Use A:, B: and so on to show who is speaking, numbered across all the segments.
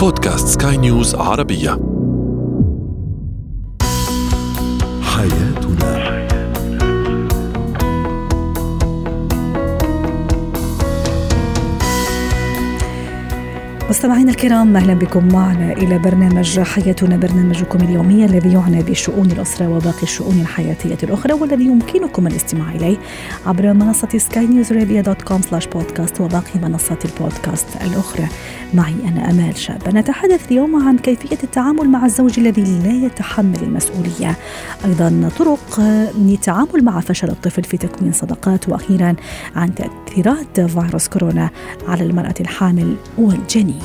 A: بودكاست سكاي نيوز عربية. حياتنا
B: مستمعينا الكرام أهلا بكم معنا إلى برنامج حياتنا برنامجكم اليومي الذي يعنى بشؤون الأسرة وباقي الشؤون الحياتية الأخرى والذي يمكنكم الاستماع إليه عبر منصة سكاي نيوز dot com slash podcast وباقي منصات البودكاست الأخرى. معي أنا أمال شاب. نتحدث اليوم عن كيفية التعامل مع الزوج الذي لا يتحمل المسؤولية. أيضا طرق للتعامل مع فشل الطفل في تكوين صداقات وأخيرا عن تأثيرات فيروس كورونا على المرأة الحامل والجنين.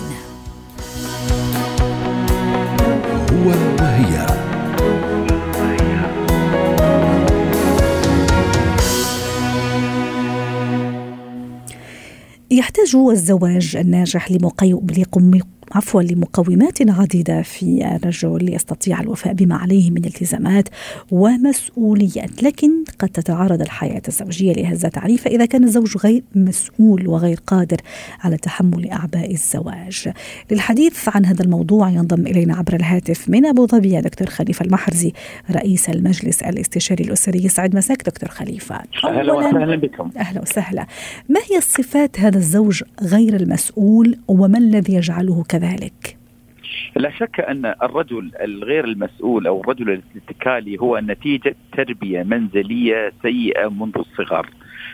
A: هو وهي.
B: يحتاج الزواج الناجح لمقي... عفوا لمقومات عديدة في الرجل يستطيع الوفاء بما عليه من التزامات ومسؤوليات. لكن قد تتعرض الحياة الزوجية لهذا التعريف إذا كان الزوج غير مسؤول وغير قادر على تحمل أعباء الزواج. للحديث عن هذا الموضوع ينضم إلينا عبر الهاتف من أبو ظبي دكتور خليفة المحرزي رئيس المجلس الاستشاري الأسري. يسعد مساك دكتور خليفة.
C: أهلا وسهلا بكم.
B: أهلا وسهلا. ما هي صفات هذا الزوج غير المسؤول وما الذي يجعله كذلك؟
C: لا شك أن الرجل الغير المسؤول أو الرجل الاتكالي هو نتيجة تربية منزلية سيئة منذ الصغر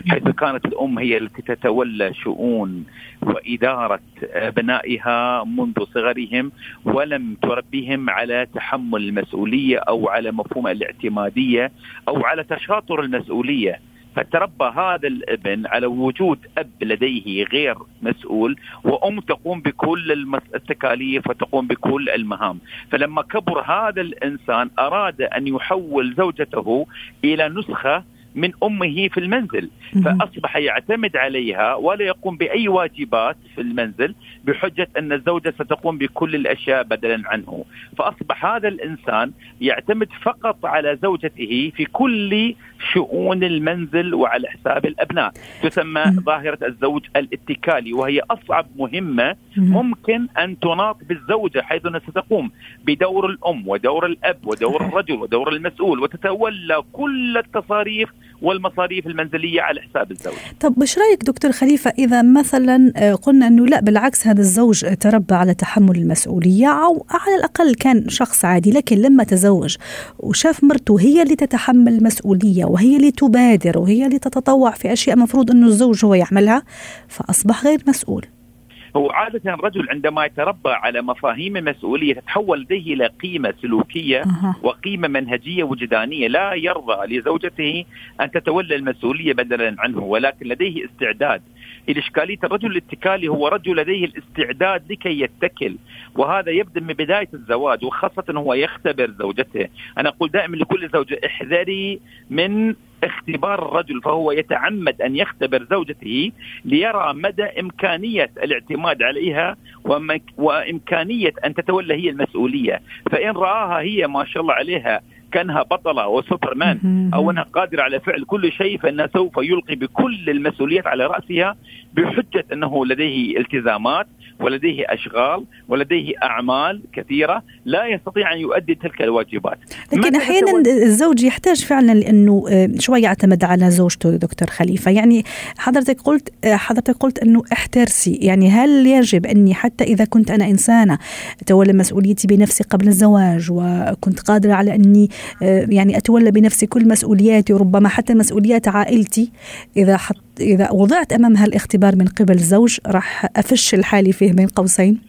C: حيث كانت الأم هي التي تتولى شؤون وإدارة أبنائها منذ صغرهم ولم تربيهم على تحمل المسؤولية أو على مفهوم الاعتمادية أو على تشاطر المسؤولية فتربى هذا الابن على وجود أب لديه غير مسؤول وأم تقوم بكل التكاليف وتقوم بكل المهام. فلما كبر هذا الإنسان أراد أن يحول زوجته إلى نسخة من أمه في المنزل. فأصبح يعتمد عليها ولا يقوم بأي واجبات في المنزل بحجة أن الزوجة ستقوم بكل الأشياء بدلا عنه. فأصبح هذا الإنسان يعتمد فقط على زوجته في كل شؤون المنزل وعلى حساب الأبناء. تسمى ظاهرة الزوج الاتكالي وهي أصعب مهمة ممكن أن تناط بالزوجة حيث أنها ستقوم بدور الأم ودور الأب ودور الرجل ودور المسؤول وتتولى كل التصاريف والمصاريف المنزلية على حساب الزوج.
B: طب إيش رأيك دكتور خليفة إذا مثلا قلنا إنه لا بالعكس هذا الزوج تربى على تحمل المسؤولية أو على الأقل كان شخص عادي لكن لما تزوج وشاف مرته هي اللي تتحمل المسؤوليه وهي اللي تبادر وهي اللي تتطوع في أشياء مفروض إنه الزوج هو يعملها فأصبح غير مسؤول.
C: هو عادة الرجل عندما يتربى على مفاهيم المسؤولية تتحول لديه إلى قيمة سلوكية. وقيمة منهجية وجدانية لا يرضى لزوجته أن تتولى المسؤولية بدلا عنه ولكن لديه استعداد الإشكالية الرجل الاتكالي هو رجل لديه الاستعداد لكي يتكل وهذا يبدأ من بداية الزواج وخاصة هو يختبر زوجته. أنا أقول دائما لكل زوجة احذري من اختبار الرجل فهو يتعمد أن يختبر زوجته ليرى مدى إمكانية الاعتماد عليها وإمكانية أن تتولى هي المسؤولية، فإن رآها هي ما شاء الله عليها كانها بطلة وسوبرمان. أو أنها قادرة على فعل كل شيء فإنها سوف يلقي بكل المسؤوليات على رأسها بحجة أنه لديه التزامات. ولديه أشغال ولديه أعمال كثيرة لا يستطيع أن يؤدي تلك الواجبات.
B: لكن أحيانا الزوج يحتاج فعلا لأنه شوي يعتمد على زوجته دكتور خليفة، يعني حضرتك قلت حضرتك قلت أنه احترسي، يعني هل يجب أني حتى إذا كنت أنا إنسانة أتولى مسؤوليتي بنفسي قبل الزواج وكنت قادرة على أني يعني أتولى بنفسي كل مسؤولياتي وربما حتى مسؤوليات عائلتي؟ إذا حط إذا وضعت أمام هالاختبار من قبل الزوج راح افشل حالي فيه بين قوسين؟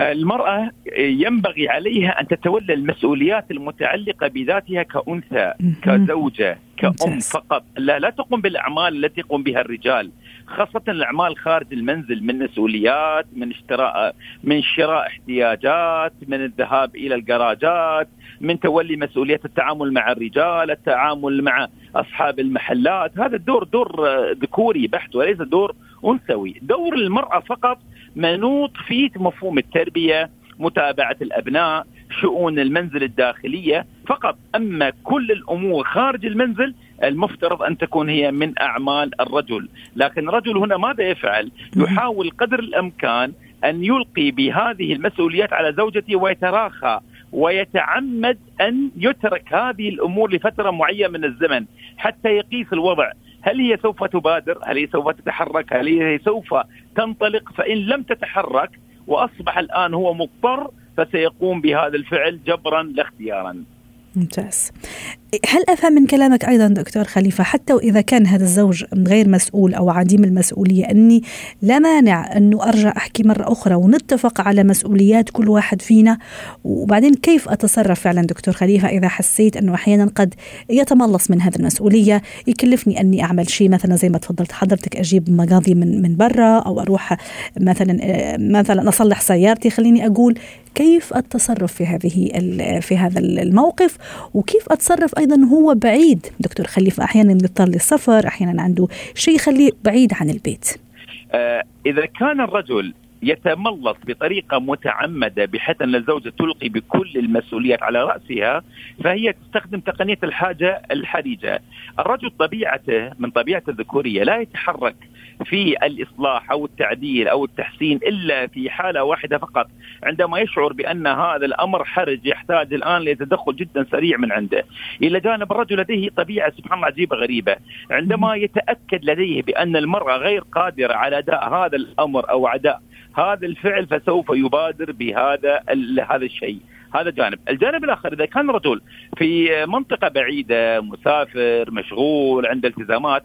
C: المرأة ينبغي عليها أن تتولى المسؤوليات المتعلقة بذاتها كأنثى كزوجة كأم فقط. لا لا تقوم بالأعمال التي يقوم بها الرجال خاصة الأعمال خارج المنزل من مسؤوليات من اشتراء من شراء احتياجات من الذهاب إلى الجراجات من تولي مسؤولية التعامل مع الرجال التعامل مع أصحاب المحلات. هذا الدور دور ذكوري بحت وليس دور أنثوي. دور المرأة فقط منوط في مفهوم التربية متابعة الأبناء شؤون المنزل الداخلية. فقط أما كل الأمور خارج المنزل المفترض أن تكون هي من أعمال الرجل. لكن الرجل هنا ماذا يفعل؟ يحاول قدر الأمكان أن يلقي بهذه المسؤوليات على زوجته ويتراخى. ويتعمد أن يترك هذه الأمور لفترة معينة من الزمن حتى يقيس الوضع هل هي سوف تبادر؟ هل هي سوف تتحرك؟ هل هي سوف تنطلق؟ فإن لم تتحرك وأصبح الآن هو مضطر فسيقوم بهذا الفعل جبرا لا اختيارا.
B: ممتاز هل أفهم من كلامك أيضا دكتور خليفة حتى وإذا كان هذا الزوج غير مسؤول أو عديم المسؤولية أني لا مانع أنه أرجع أحكي مرة أخرى ونتفق على مسؤوليات كل واحد فينا. وبعدين كيف أتصرف فعلا دكتور خليفة إذا حسيت أنه أحيانا قد يتملص من هذه المسؤولية؟ يكلفني أني أعمل شيء مثلا زي ما تفضلت حضرتك أجيب مقاضي من من برا أو أروح مثلا مثلا أصلح سيارتي خليني أقول كيف التصرف في هذه في هذا الموقف؟ وكيف أتصرف أيضا هو بعيد دكتور خليفه أحيانا يضطر للسفر أحيانا عنده شيء يخليه بعيد عن البيت
C: آه إذا كان الرجل يتملص بطريقة متعمدة بحيث أن الزوجة تلقي بكل المسؤوليات على رأسها فهي تستخدم تقنية الحاجة الحرجه. الرجل طبيعته من طبيعته الذكورية لا يتحرك في الإصلاح أو التعديل أو التحسين إلا في حالة واحدة فقط. عندما يشعر بأن هذا الأمر حرج يحتاج الآن لتدخل جدا سريع من عنده. إلى جانب الرجل لديه طبيعة سبحان الله عجيبة غريبة، عندما يتأكد لديه بأن المرأة غير قادرة على أداء هذا الأمر أو أداء هذا الفعل فسوف يبادر بهذا هذا الشيء. هذا جانب. الجانب الآخر إذا كان رجل في منطقة بعيدة مسافر مشغول عنده التزامات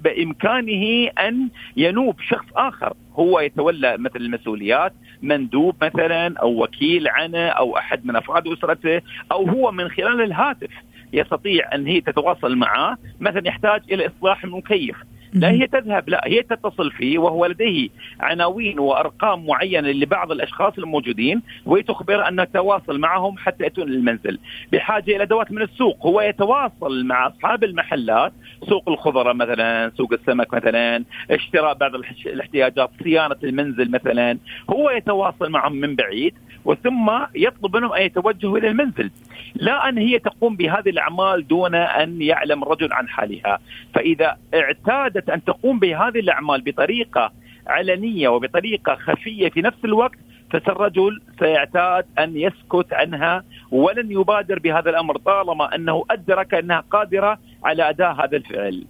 C: بإمكانه أن ينوب شخص آخر. هو يتولى مثل المسؤوليات مندوب مثلا أو وكيل عنه أو أحد من أفراد أسرته أو هو من خلال الهاتف يستطيع أن هي تتواصل معه. مثلا يحتاج إلى إصلاح المكيف لا هي تذهب لا هي تتصل فيه وهو لديه عناوين وأرقام معينة لبعض الأشخاص الموجودين وتخبر أن تواصل معهم حتى يأتون للمنزل بحاجة إلى ادوات من السوق هو يتواصل مع أصحاب المحلات سوق الخضرة مثلا سوق السمك مثلا اشتراء بعض الاحتياجات صيانة المنزل مثلا. هو يتواصل معهم من بعيد وثم يطلب منهم أن يتوجهوا إلى المنزل. لا أن هي تقوم بهذه الأعمال دون أن يعلم الرجل عن حالها. فإذا اعتادت أن تقوم بهذه الأعمال بطريقة علنية وبطريقة خفية في نفس الوقت فالرجل سيعتاد أن يسكت عنها ولن يبادر بهذا الأمر طالما أنه أدرك أنها قادرة على أداء هذا الفعل.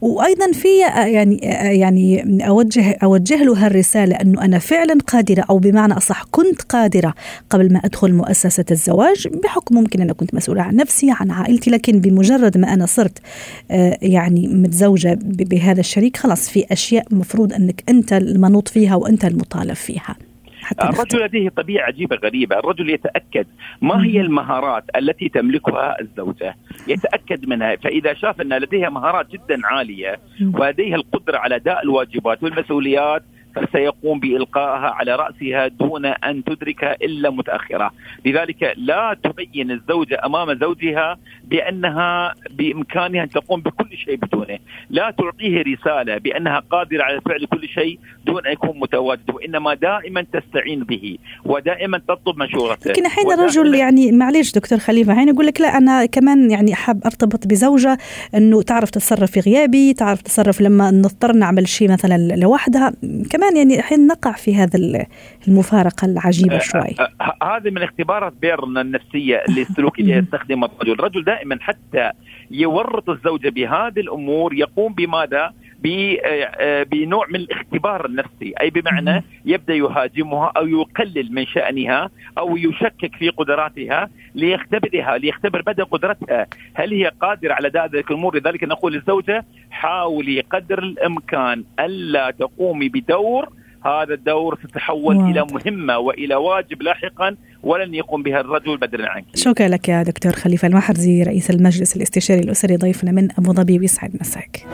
B: وأيضا في يعني يعني أوجه أوجه له هالرساله أنه أنا فعلا قادرة أو بمعنى أصح كنت قادرة قبل ما أدخل مؤسسة الزواج بحكم ممكن أنا كنت مسؤولة عن نفسي عن عائلتي لكن بمجرد ما أنا صرت يعني متزوجة بهذا الشريك خلاص في أشياء مفروض أنك أنت المنوط فيها وأنت المطالب فيها.
C: حتى الرجل لديه طبيعة عجيبة غريبة. الرجل يتأكد ما هي المهارات التي تملكها الزوجة. يتأكد منها. فإذا شاف أن لديها مهارات جدا عالية ولديها القدرة على أداء الواجبات والمسؤوليات فسيقوم بإلقائها على رأسها دون أن تدرك إلا متأخرة. لذلك لا تبين الزوجة أمام زوجها بأنها بإمكانها أن تقوم بكل شيء بدونه. لا تعطيه رسالة بأنها قادرة على فعل كل شيء دون أن يكون متواجد وإنما دائما تستعين به ودائما تطلب مشورته.
B: لكن حين الرجل يعني معلش دكتور خليفة حين يقول لك لا أنا كمان يعني حاب أرتبط بزوجة أنه تعرف تتصرف في غيابي تعرف تتصرف لما نضطر نعمل شيء مثلا لوحدها كمان يعني الحين نقع في هذا المفارقة العجيبة أه، شوي.
C: أه، أه، هذه من اختبارات بيرن النفسية السلوكيه اللي يستخدمها الرجل، الرجل دائما حتى يورط الزوجة بهذه الأمور يقوم بماذا؟ بنوع من الاختبار النفسي أي بمعنى يبدأ يهاجمها أو يقلل من شأنها أو يشكك في قدراتها ليختبرها ليختبر مدى قدرتها هل هي قادرة على ذلك الأمور لذلك نقول للزوجة حاولي قدر الإمكان ألا تقومي بدور هذا الدور ستتحول. إلى مهمة وإلى واجب لاحقا ولن يقوم بها الرجل بدلا عنك.
B: شكرا لك يا دكتور خليفة المحرزي رئيس المجلس الاستشاري الأسري ضيفنا من أبو ظبي ويسعد مساك.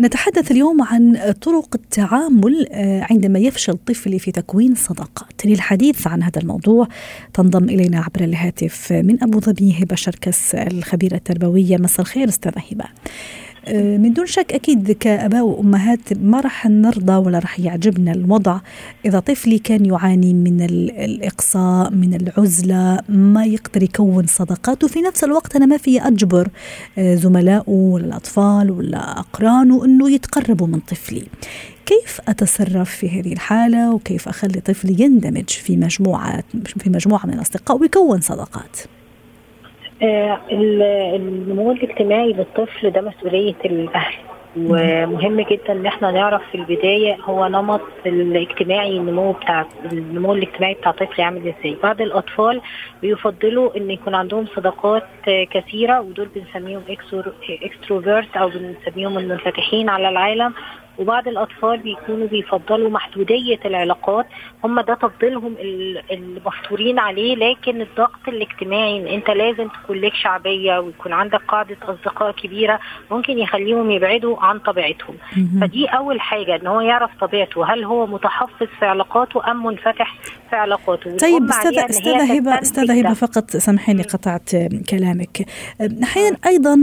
B: نتحدث اليوم عن طرق التعامل آه، عندما يفشل طفلي في تكوين صداقات. للحديث عن هذا الموضوع تنضم إلينا عبر الهاتف من أبو ظبي هبة شركس الخبيرة التربوية. مساء الخير أستاذة هبة. من دون شك أكيد كآباء وأمهات ما راح نرضى ولا راح يعجبنا الوضع إذا طفلي كان يعاني من الإقصاء من العزلة ما يقدر يكون صداقات. وفي نفس الوقت أنا ما في أجبر آه، زملائه ولا الأطفال ولا أقرانه أنه يتقربوا من طفلي. كيف أتصرف في هذه الحالة؟ وكيف أخلي طفلي يندمج في مجموعة في مجموعة من الأصدقاء ويكون صداقات؟
D: آه، النمو الاجتماعي للطفل ده مسؤولية الأهل. ومهم جدا إن إحنا نعرف في البداية هو نمط الاجتماعي النمو بتاع النمو الاجتماعي بتاع الطفل عامل إزاي. بعض الأطفال بيفضلوا إن يكون عندهم صداقات كثيرة ودول بنسميهم اكستروفيرت أو بنسميهم المنفتحين على العالم. وبعض الأطفال بيكونوا بيفضلوا محدودية العلاقات هم ده تفضيلهم المفطورين عليه لكن الضغط الاجتماعي إن أنت لازم تكون لك شعبية ويكون عندك قاعدة أصدقاء كبيرة ممكن يخليهم يبعدوا عن طبيعتهم. فدي أول حاجة إن هو يعرف طبيعته هل هو متحفظ في علاقاته أم منفتح في علاقاته؟
B: طيب استاذه أستاذة هبه أستاذة هبة فقط سامحيني قطعت كلامك. أحيانا أيضا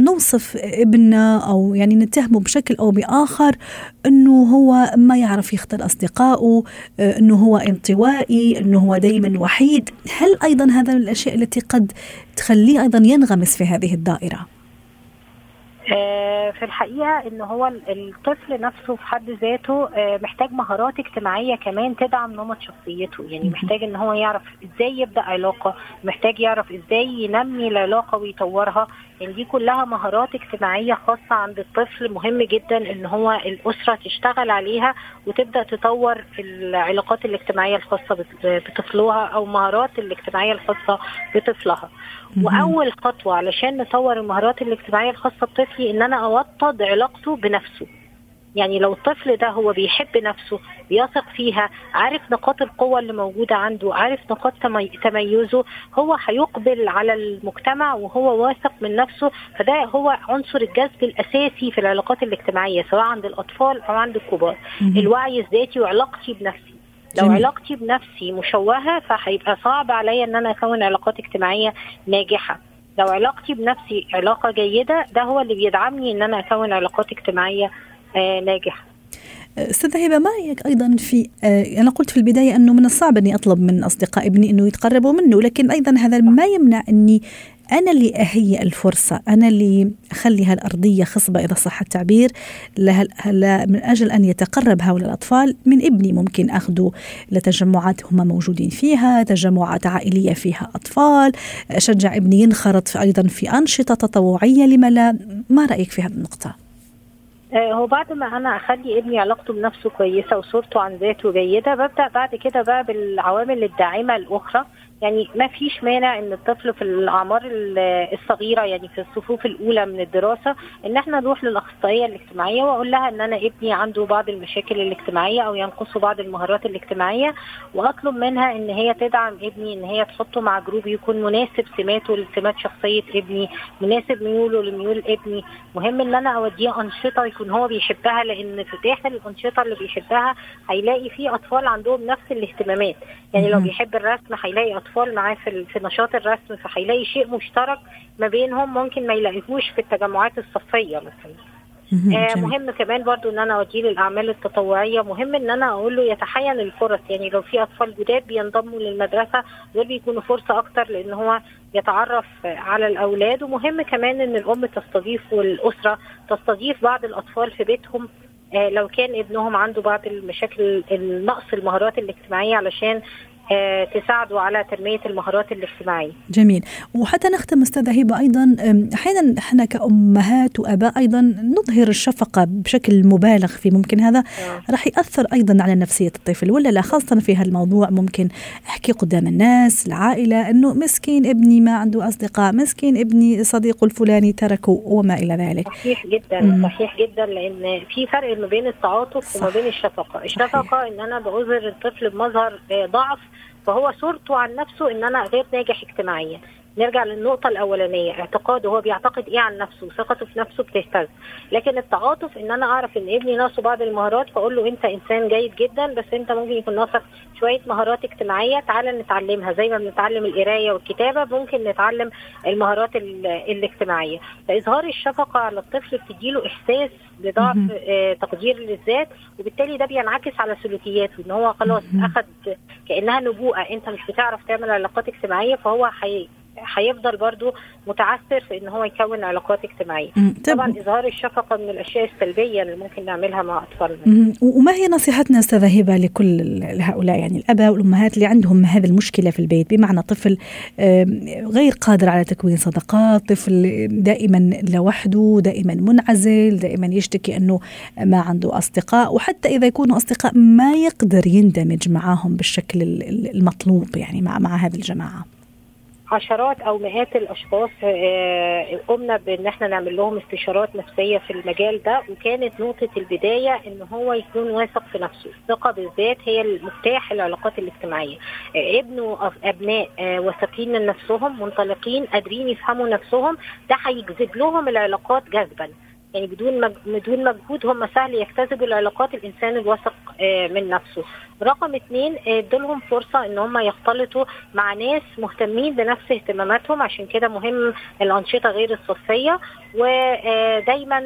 B: نوصف ابننا أو يعني نتهمه بشكل أو بآخر الآخر أنه هو ما يعرف يختار أصدقائه آه، أنه هو انطوائي أنه هو دايما وحيد هل أيضا هذا من الأشياء التي قد تخليه أيضا ينغمس في هذه الدائرة؟
D: آه، في الحقيقة إن هو الطفل نفسه في حد ذاته آه، محتاج مهارات اجتماعية كمان تدعم نمط شخصيته. يعني محتاج إن هو يعرف إزاي يبدأ علاقة محتاج يعرف إزاي ينمي العلاقة ويطورها. يعني دي كلها مهارات اجتماعية خاصة عند الطفل. مهم جدا إن هو الأسرة تشتغل عليها وتبدأ تطور العلاقات الاجتماعية الخاصة بطفلها أو مهارات الاجتماعية الخاصة بطفلها. وأول خطوة علشان نطور المهارات الاجتماعية الخاصة بطفلي إن أنا أوطد علاقته بنفسه. يعني لو الطفل ده هو بيحب نفسه بيثق فيها عارف نقاط القوة اللي موجودة عنده عارف نقاط تميزه هو هيقبل على المجتمع وهو واثق من نفسه. فده هو عنصر الجذب الأساسي في العلاقات الاجتماعية سواء عند الأطفال أو عند الكبار. الوعي الذاتي وعلاقتي بنفسي. لو جميل. علاقتي بنفسي مشوهة فهيبقى صعب عليا إن أنا أكون علاقات اجتماعية ناجحة. لو علاقتي بنفسي علاقة جيدة ده هو اللي بيدعمني إن أنا أكون علاقات اجتماعية آه ناجحة.
B: استاذة هبة ما رأيك أيضا في آه أنا قلت في البداية أنه من الصعب أني أطلب من أصدقاء ابني أنه يتقربوا منه لكن أيضا هذا ما يمنع أني أنا اللي أهيئ الفرصة أنا اللي أخلي هالأرضية خصبة إذا صح التعبير. من أجل أن يتقرب هؤلاء الأطفال من ابني ممكن أخذه لتجمعات هم موجودين فيها تجمعات عائلية فيها أطفال أشجع ابني ينخرط أيضا في أنشطة تطوعية لما لا؟ ما رأيك في هذه النقطة؟
D: آه، هو بعد ما أنا أخلي ابني علاقته بنفسه كويسة وصورته عن ذاته جيدة ببدأ بعد كده بقى بالعوامل الداعمة الأخرى. يعني ما فيش مانع إن الطفل في الأعمار الصغيرة يعني في الصفوف الأولى من الدراسة إن إحنا نروح للأخصائية الاجتماعية وأقول لها إن أنا ابني عنده بعض المشاكل الاجتماعية أو ينقصه بعض المهارات الاجتماعية وأطلب منها إن هي تدعم ابني إن هي تحطه مع جروب يكون مناسب سماته لسمات شخصية ابني مناسب ميوله لميول ابني. مهم إن أنا أوديه أنشطة يكون هو بيحبها لأن في داخل الأنشطة اللي بيحبها هيلاقي فيه أطفال عندهم نفس الاهتمامات. يعني لو بيحب الرسم هيلاقي أطفال الاطفال معاه في في نشاط الرسم فهيلاقي شيء مشترك ما بينهم ممكن ما يلاقيهوش في التجمعات الصفية مثلا. آه مهم كمان برضو إن أنا اوديه للأعمال التطوعية. مهم إن أنا أقول له يتحين الفرص. يعني لو في أطفال جداد بينضموا للمدرسة دول بيكونوا فرصة أكتر لأن هو يتعرف على الأولاد. ومهم كمان إن الأم تستضيف والأسرة تستضيف بعض الأطفال في بيتهم. آه لو كان ابنهم عنده بعض المشاكل النقص المهارات الاجتماعية علشان آه، تساعدوا على تنمية المهارات الاجتماعية.
B: جميل، وحتى نختم أستاذة هبة أيضا أحيانا إحنا كأمهات وآباء أيضا نظهر الشفقة بشكل مبالغ في ممكن هذا آه. راح يأثر أيضا على نفسية الطفل ولا لا خاصة في هالموضوع ممكن أحكي قدام الناس العائلة إنه مسكين ابني ما عنده أصدقاء، مسكين ابني صديقه الفلاني تركه وما إلى ذلك.
D: صحيح جدا مم. صحيح جدا لأن في فرق ما بين التعاطف وما بين الشفقة، الشفقة إن أنا بظهر الطفل بمظهر ضعف فهو صورته عن نفسه إن أنا غير ناجح اجتماعيا. نرجع للنقطة الأولانية. اعتقاده هو بيعتقد إيه عن نفسه؟ ثقته في نفسه بتهتز. لكن التعاطف إن أنا أعرف إن ابني ناقصه بعض المهارات فأقول له أنت إنسان جيد جدا بس أنت ممكن يكون ناقصك شوية مهارات اجتماعية. تعالى نتعلمها. زي ما بنتعلم القراية والكتابة ممكن نتعلم المهارات الاجتماعية. فإظهار الشفقة على الطفل بتديله إحساس بضعف آه تقدير للذات وبالتالي ده بينعكس على سلوكياته. إن هو خلاص اخذ كأنها نبوءة. أنت مش بتعرف تعمل علاقات اجتماعية فهو حي هيفضل برضو متعثر في إن هو يكون علاقات اجتماعية. طبعا إظهار الشفقة من الأشياء السلبية اللي ممكن نعملها مع أطفالنا.
B: وما هي نصيحتنا استاذه هبه لكل هؤلاء يعني الأباء والأمهات اللي عندهم هذه المشكلة في البيت بمعنى طفل غير قادر على تكوين صداقات طفل دائما لوحده دائما منعزل دائما يشتكي أنه ما عنده أصدقاء وحتى إذا يكونوا أصدقاء ما يقدر يندمج معاهم بالشكل المطلوب يعني مع مع هذه الجماعة.
D: عشرات أو مئات الأشخاص قمنا بإن إحنا نعمل لهم استشارات نفسية في المجال ده وكانت نقطة البداية إن هو يكون واثق في نفسه، الثقة بالذات هي المفتاح العلاقات الاجتماعية. ابنه أبناء واثقين من نفسهم منطلقين قادرين يفهموا نفسهم ده هيجذب لهم العلاقات جذبا. يعني بدون. بدون مجهود هم سهل يجتذبوا العلاقات الإنسان الواثق من نفسه. رقم اثنين ادولهم فرصة إن هم يختلطوا مع ناس مهتمين بنفس اهتماماتهم عشان كده مهم الأنشطة غير الصفيه ودايما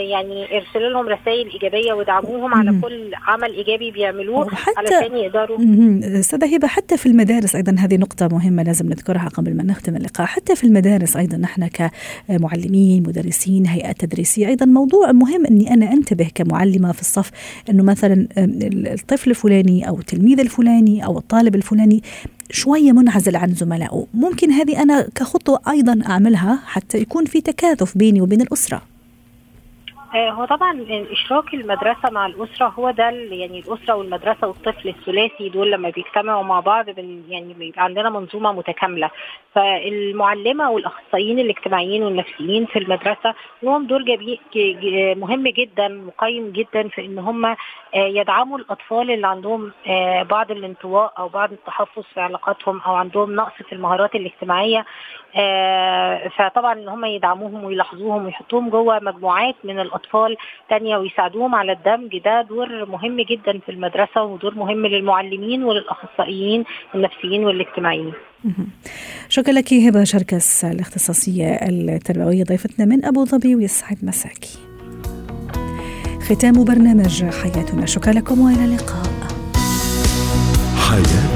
D: يعني ارسلوا لهم رسائل إيجابية ودعموهم على كل عمل إيجابي بيعملوه علشان يقدروا
B: أستاذة هبة حتى في المدارس أيضا هذه نقطة مهمة لازم نذكرها قبل ما نختم اللقاء. حتى في المدارس أيضا نحن كمعلمين مدرسين هيئات تدريسية أيضا موضوع مهم إني أنا أنتبه كمعلمة في الصف إنه مثلا الطفل الفلاني أو التلميذ الفلاني أو الطالب الفلاني شوية منعزل عن زملائه. ممكن هذه أنا كخطوة أيضا أعملها حتى يكون في تكاثف بيني وبين الأسرة.
D: هو طبعا إشراك المدرسة مع الأسرة هو ده يعني الأسرة والمدرسة والطفل الثلاثي دول لما بيجتمعوا مع بعض يعني بيبقى عندنا منظومة متكاملة. فالمعلمة والأخصائيين الاجتماعيين والنفسيين في المدرسة لهم دور مهم جدا مقيم جدا في إن هم يدعموا الأطفال اللي عندهم بعض الانطواء أو بعض التحفظ في علاقاتهم أو عندهم نقص في المهارات الاجتماعية. فطبعا إن هم يدعموهم ويلاحظوهم ويحطوهم جوه مجموعات من الأطفال تانية ويساعدوهم على الدمج ده دور مهم جدا في المدرسة ودور مهم للمعلمين وللأخصائيين النفسيين والاجتماعيين.
B: شكرا لك هبة شركس الاختصاصية التربوية ضيفتنا من أبو ظبي ويسعد مساكي. ختام برنامج حياتنا شكرا لكم وإلى اللقاء.
A: حياة